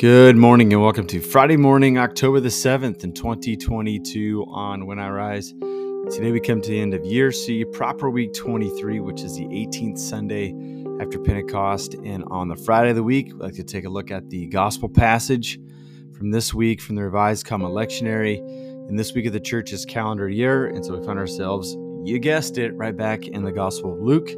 Good morning and welcome to Friday morning, October the 7th in 2022 on When I Rise. Today we come to the end of year C, proper week 23, which is the 18th Sunday after Pentecost. And on the Friday of the week, we'd like to take a look at the gospel passage from this week from the Revised Common Lectionary. And this week of the church's calendar year. And so we find ourselves, you guessed it, right back in the Gospel of Luke,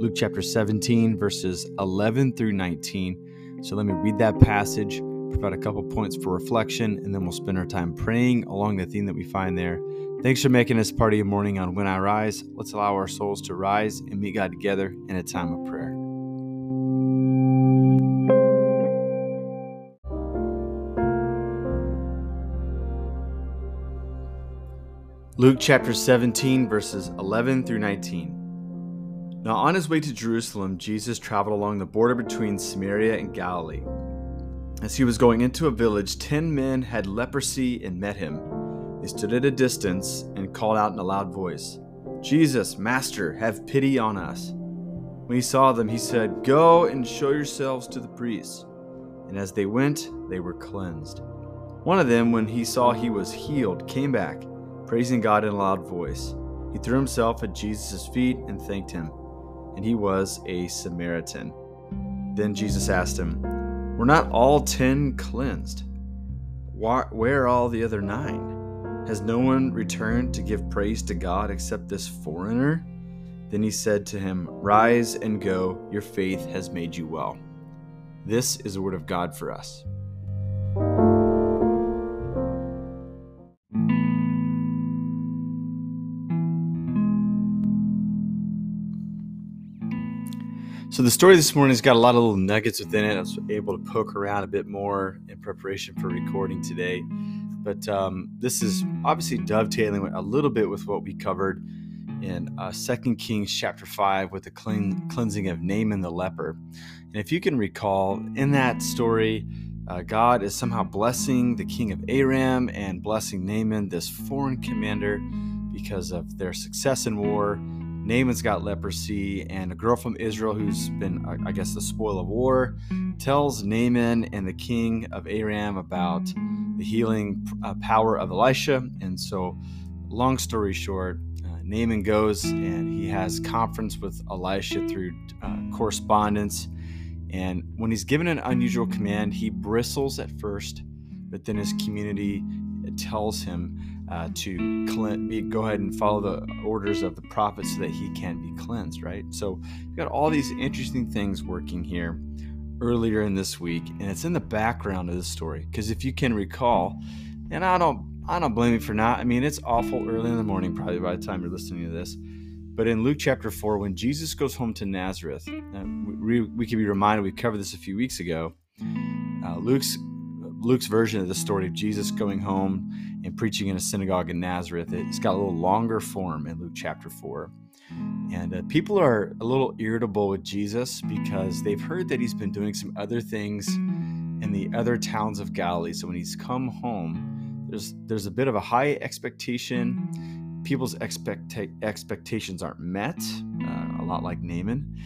Luke chapter 17, verses 11 through 19. So let me read that passage, provide a couple points for reflection, and then we'll spend our time praying along the theme that we find there. Thanks for making this part of your morning on When I Rise. Let's allow our souls to rise and meet God together in a time of prayer. Luke chapter 17, verses 11 through 19. Now, on his way to Jerusalem, Jesus traveled along the border between Samaria and Galilee. As he was going into a village, ten men had leprosy and met him. They stood at a distance and called out in a loud voice, Jesus, Master, have pity on us. When he saw them, he said, Go and show yourselves to the priests. And as they went, they were cleansed. One of them, when he saw he was healed, came back, praising God in a loud voice. He threw himself at Jesus' feet and thanked him and he was a Samaritan. Then Jesus asked him, Were not all ten cleansed? Where are all the other nine? Has no one returned to give praise to God except this foreigner? Then he said to him, Rise and go, your faith has made you well. This is the word of God for us. So the story this morning has got a lot of little nuggets within it. I was able to poke around a bit more in preparation for recording today. But um, this is obviously dovetailing a little bit with what we covered in uh, 2 Kings chapter 5 with the clean, cleansing of Naaman the leper. And if you can recall, in that story, uh, God is somehow blessing the king of Aram and blessing Naaman, this foreign commander, because of their success in war Naaman's got leprosy, and a girl from Israel who's been, I guess, the spoil of war tells Naaman and the king of Aram about the healing uh, power of Elisha. And so, long story short, uh, Naaman goes and he has conference with Elisha through uh, correspondence. And when he's given an unusual command, he bristles at first, but then his community tells him uh, to be, go ahead and follow the orders of the prophet so that he can be cleansed, right? So you've got all these interesting things working here earlier in this week, and it's in the background of this story. Because if you can recall, and I don't I don't blame you for not. I mean, it's awful early in the morning, probably by the time you're listening to this. But in Luke chapter 4, when Jesus goes home to Nazareth, uh, we, we can be reminded, we covered this a few weeks ago. Uh, Luke's Luke's version of the story of Jesus going home and preaching in a synagogue in Nazareth. It's got a little longer form in Luke chapter 4. And uh, people are a little irritable with Jesus because they've heard that he's been doing some other things in the other towns of Galilee. So when he's come home, there's there's a bit of a high expectation. People's expect expectations aren't met, uh, a lot like Naaman.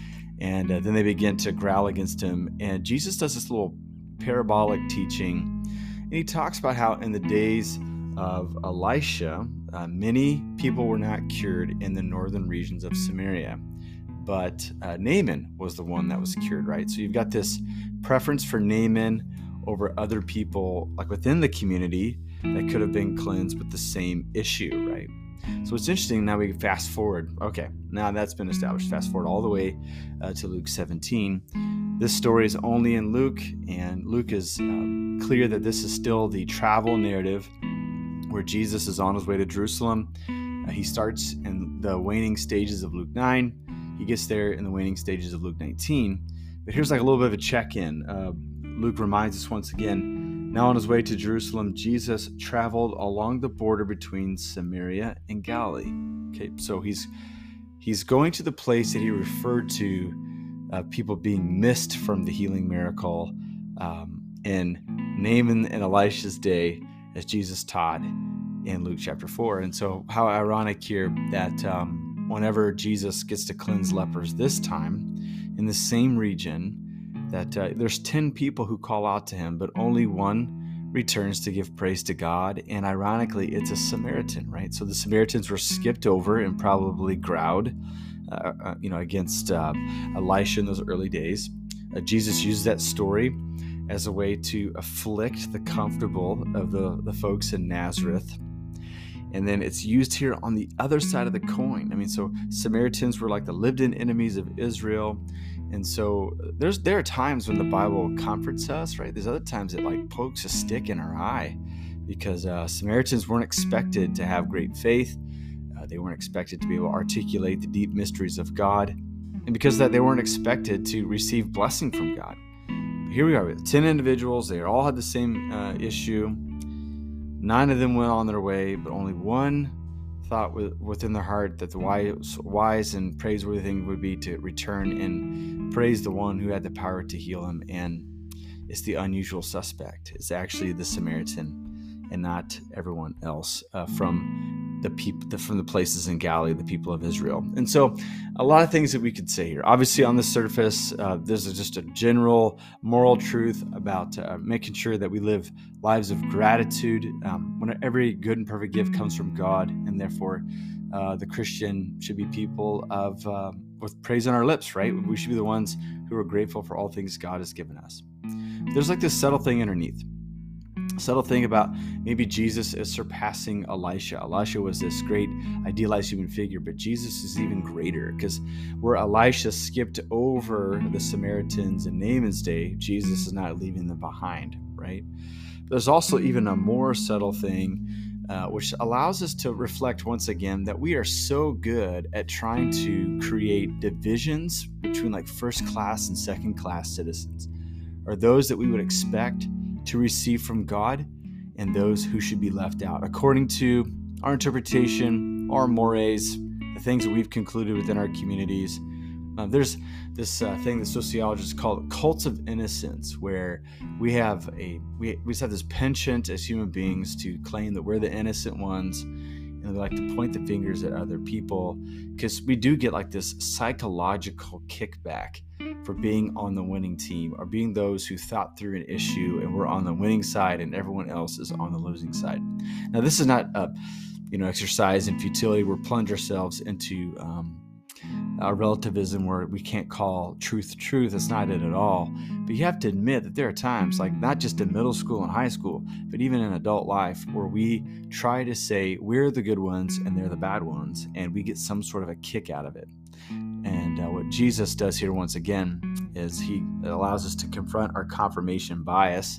And uh, then they begin to growl against him. And Jesus does this little parabolic teaching. And he talks about how in the days of Elisha, uh, many people were not cured in the northern regions of Samaria. But uh, Naaman was the one that was cured, right? So you've got this preference for Naaman over other people, like within the community, that could have been cleansed with the same issue, right? So it's interesting. Now we fast forward. Okay, now that's been established. Fast forward all the way uh, to Luke 17. This story is only in Luke, and Luke is uh, clear that this is still the travel narrative where Jesus is on his way to Jerusalem. Uh, he starts in the waning stages of Luke 9. He gets there in the waning stages of Luke 19. But here's like a little bit of a check in. Uh, Luke reminds us once again now on his way to Jerusalem, Jesus traveled along the border between Samaria and Galilee. Okay, so he's he's going to the place that he referred to uh, people being missed from the healing miracle um, in Naaman and Elisha's day as Jesus taught in Luke chapter 4. And so, how ironic here that um, whenever Jesus gets to cleanse lepers this time, in the same region, that uh, there's 10 people who call out to him, but only one returns to give praise to God. And ironically, it's a Samaritan, right? So the Samaritans were skipped over and probably growled, uh, uh, you know, against uh, Elisha in those early days. Uh, Jesus used that story as a way to afflict the comfortable of the, the folks in Nazareth. And then it's used here on the other side of the coin. I mean, so Samaritans were like the lived in enemies of Israel. And so there's there are times when the Bible comforts us, right? There's other times it like pokes a stick in our eye because uh, Samaritans weren't expected to have great faith. They weren't expected to be able to articulate the deep mysteries of God. And because that, they weren't expected to receive blessing from God. But here we are with 10 individuals. They all had the same uh, issue. Nine of them went on their way, but only one thought within their heart that the wise, wise and praiseworthy thing would be to return and praise the one who had the power to heal him. And it's the unusual suspect. It's actually the Samaritan and not everyone else uh, from the people from the places in Galilee, the people of Israel. And so, a lot of things that we could say here. Obviously, on the surface, uh, there's a, just a general moral truth about uh, making sure that we live lives of gratitude. Um, when every good and perfect gift comes from God, and therefore, uh, the Christian should be people of uh, with praise on our lips. Right? We should be the ones who are grateful for all things God has given us. There's like this subtle thing underneath subtle thing about maybe Jesus is surpassing Elisha. Elisha was this great idealized human figure, but Jesus is even greater because where Elisha skipped over the Samaritans in Naaman's day, Jesus is not leaving them behind, right? There's also even a more subtle thing. Uh, which allows us to reflect once again that we are so good at trying to create divisions between like first class and second class citizens, or those that we would expect to receive from God and those who should be left out, according to our interpretation, our mores, the things that we've concluded within our communities. Uh, there's this uh, thing that sociologists call cults of innocence, where we have a we, we just have this penchant as human beings to claim that we're the innocent ones, and we like to point the fingers at other people because we do get like this psychological kickback for being on the winning team or being those who thought through an issue and we're on the winning side and everyone else is on the losing side. Now, this is not a you know exercise in futility. We're plunge ourselves into um, a relativism where we can't call truth truth. That's not it at all. But you have to admit that there are times, like not just in middle school and high school, but even in adult life, where we try to say we're the good ones and they're the bad ones, and we get some sort of a kick out of it. And uh, what Jesus does here, once again, is he allows us to confront our confirmation bias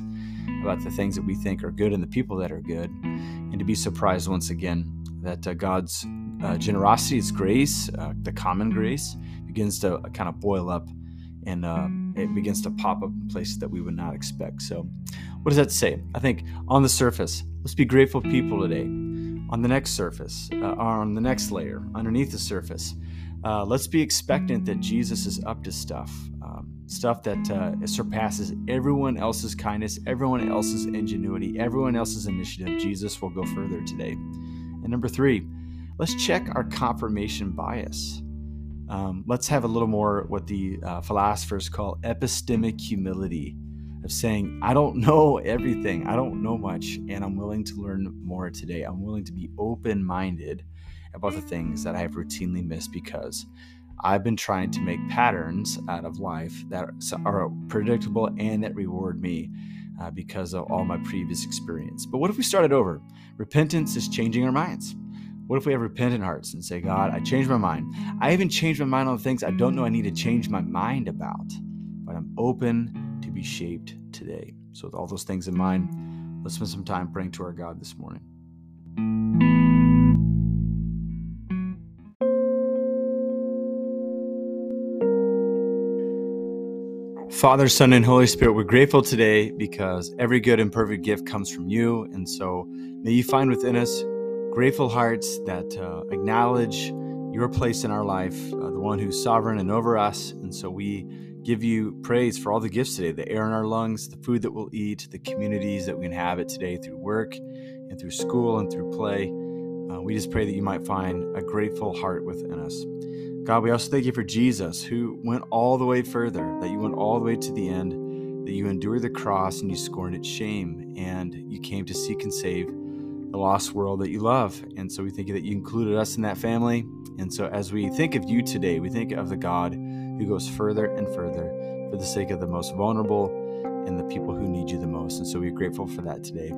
about the things that we think are good and the people that are good, and to be surprised once again that uh, God's uh, generosity, His grace, uh, the common grace, begins to uh, kind of boil up and uh, it begins to pop up in places that we would not expect. So, what does that say? I think on the surface, let's be grateful people today. On the next surface, uh, on the next layer, underneath the surface, uh, let's be expectant that Jesus is up to stuff, um, stuff that surpasses everyone else's kindness, everyone else's ingenuity, everyone else's initiative. Jesus will go further today. And number three, let's check our confirmation bias. Um, let's have a little more what the uh, philosophers call epistemic humility of saying, I don't know everything, I don't know much, and I'm willing to learn more today. I'm willing to be open minded about the things that I have routinely missed because I've been trying to make patterns out of life that are predictable and that reward me uh, because of all my previous experience. But what if we started over? Repentance is changing our minds. What if we have repentant hearts and say, God, I changed my mind. I even changed my mind on things I don't know I need to change my mind about, but I'm open to be shaped today. So, with all those things in mind, let's spend some time praying to our God this morning. Father, Son, and Holy Spirit, we're grateful today because every good and perfect gift comes from you. And so may you find within us grateful hearts that uh, acknowledge your place in our life, uh, the one who's sovereign and over us. And so we give you praise for all the gifts today the air in our lungs, the food that we'll eat, the communities that we inhabit today through work and through school and through play. Uh, we just pray that you might find a grateful heart within us. God, we also thank you for Jesus, who went all the way further, that you went all the way to the end, that you endured the cross and you scorned its shame, and you came to seek and save the lost world that you love. And so we thank you that you included us in that family. And so as we think of you today, we think of the God who goes further and further for the sake of the most vulnerable and the people who need you the most. And so we're grateful for that today.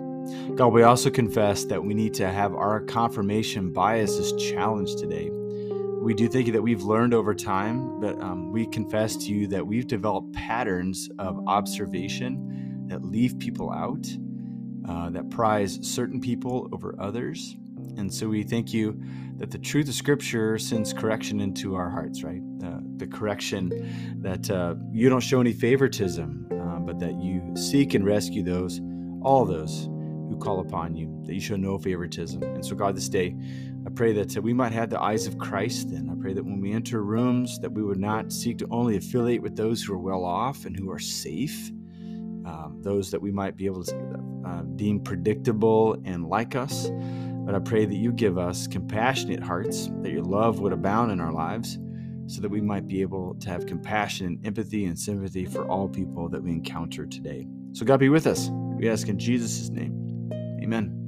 God, we also confess that we need to have our confirmation biases challenged today. We do think that we've learned over time, but um, we confess to you that we've developed patterns of observation that leave people out uh, that prize certain people over others. And so we thank you that the truth of Scripture sends correction into our hearts, right? Uh, the correction that uh, you don't show any favoritism, uh, but that you seek and rescue those, all those who call upon you, that you show no favoritism. And so, God, this day, I pray that we might have the eyes of Christ then. I pray that when we enter rooms, that we would not seek to only affiliate with those who are well off and who are safe, um, those that we might be able to uh, deem predictable and like us. But I pray that you give us compassionate hearts, that your love would abound in our lives, so that we might be able to have compassion and empathy and sympathy for all people that we encounter today. So, God be with us. We ask in Jesus' name. Amen.